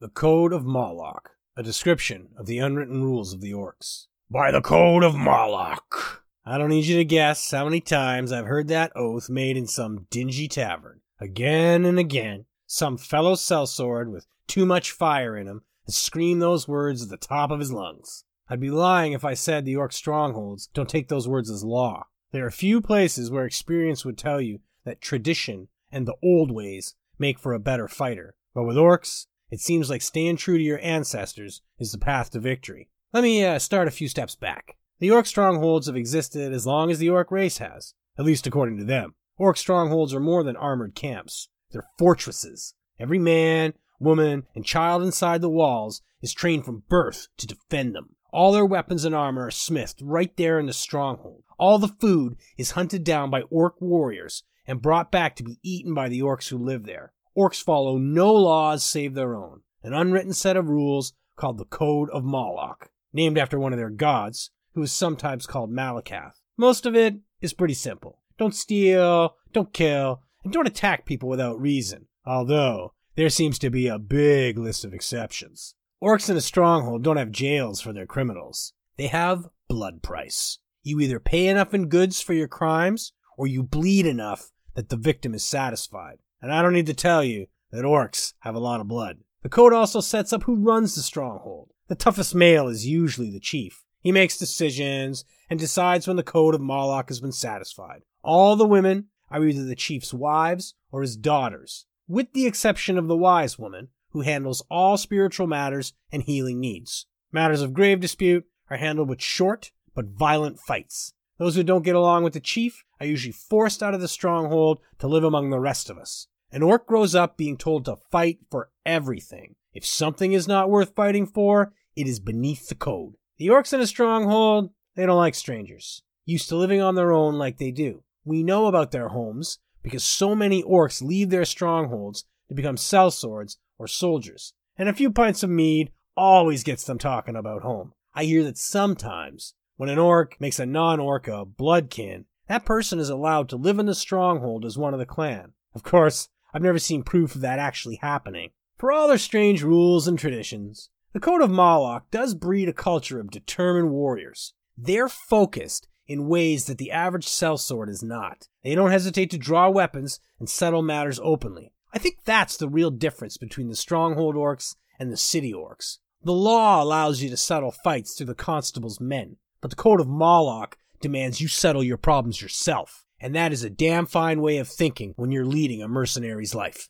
The Code of Moloch, a description of the unwritten rules of the orcs. By the Code of Moloch. I don't need you to guess how many times I've heard that oath made in some dingy tavern. Again and again, some fellow sellsword with too much fire in him has screamed those words at the top of his lungs. I'd be lying if I said the orc strongholds don't take those words as law. There are few places where experience would tell you that tradition and the old ways make for a better fighter. But with orcs, it seems like staying true to your ancestors is the path to victory. Let me uh, start a few steps back. The orc strongholds have existed as long as the orc race has, at least according to them. Orc strongholds are more than armored camps. They're fortresses. Every man, woman, and child inside the walls is trained from birth to defend them. All their weapons and armor are smithed right there in the stronghold. All the food is hunted down by orc warriors and brought back to be eaten by the orcs who live there. Orcs follow no laws save their own, an unwritten set of rules called the Code of Moloch, named after one of their gods, who is sometimes called Malacath. Most of it is pretty simple. Don't steal, don't kill, and don't attack people without reason, although there seems to be a big list of exceptions. Orcs in a stronghold don't have jails for their criminals. They have blood price. You either pay enough in goods for your crimes, or you bleed enough that the victim is satisfied. And I don't need to tell you that orcs have a lot of blood. The code also sets up who runs the stronghold. The toughest male is usually the chief. He makes decisions and decides when the code of Moloch has been satisfied. All the women are either the chief's wives or his daughters, with the exception of the wise woman, who handles all spiritual matters and healing needs. Matters of grave dispute are handled with short but violent fights. Those who don't get along with the chief are usually forced out of the stronghold to live among the rest of us. An orc grows up being told to fight for everything. If something is not worth fighting for, it is beneath the code. The orcs in a stronghold, they don't like strangers. Used to living on their own like they do. We know about their homes because so many orcs leave their strongholds to become sellswords or soldiers. And a few pints of mead always gets them talking about home. I hear that sometimes when an orc makes a non-orc a bloodkin, that person is allowed to live in the stronghold as one of the clan. Of course, I've never seen proof of that actually happening. For all their strange rules and traditions, the Code of Moloch does breed a culture of determined warriors. They're focused in ways that the average sellsword is not. They don't hesitate to draw weapons and settle matters openly. I think that's the real difference between the stronghold orcs and the city orcs. The law allows you to settle fights through the constable's men, but the Code of Moloch demands you settle your problems yourself. And that is a damn fine way of thinking when you're leading a mercenary's life.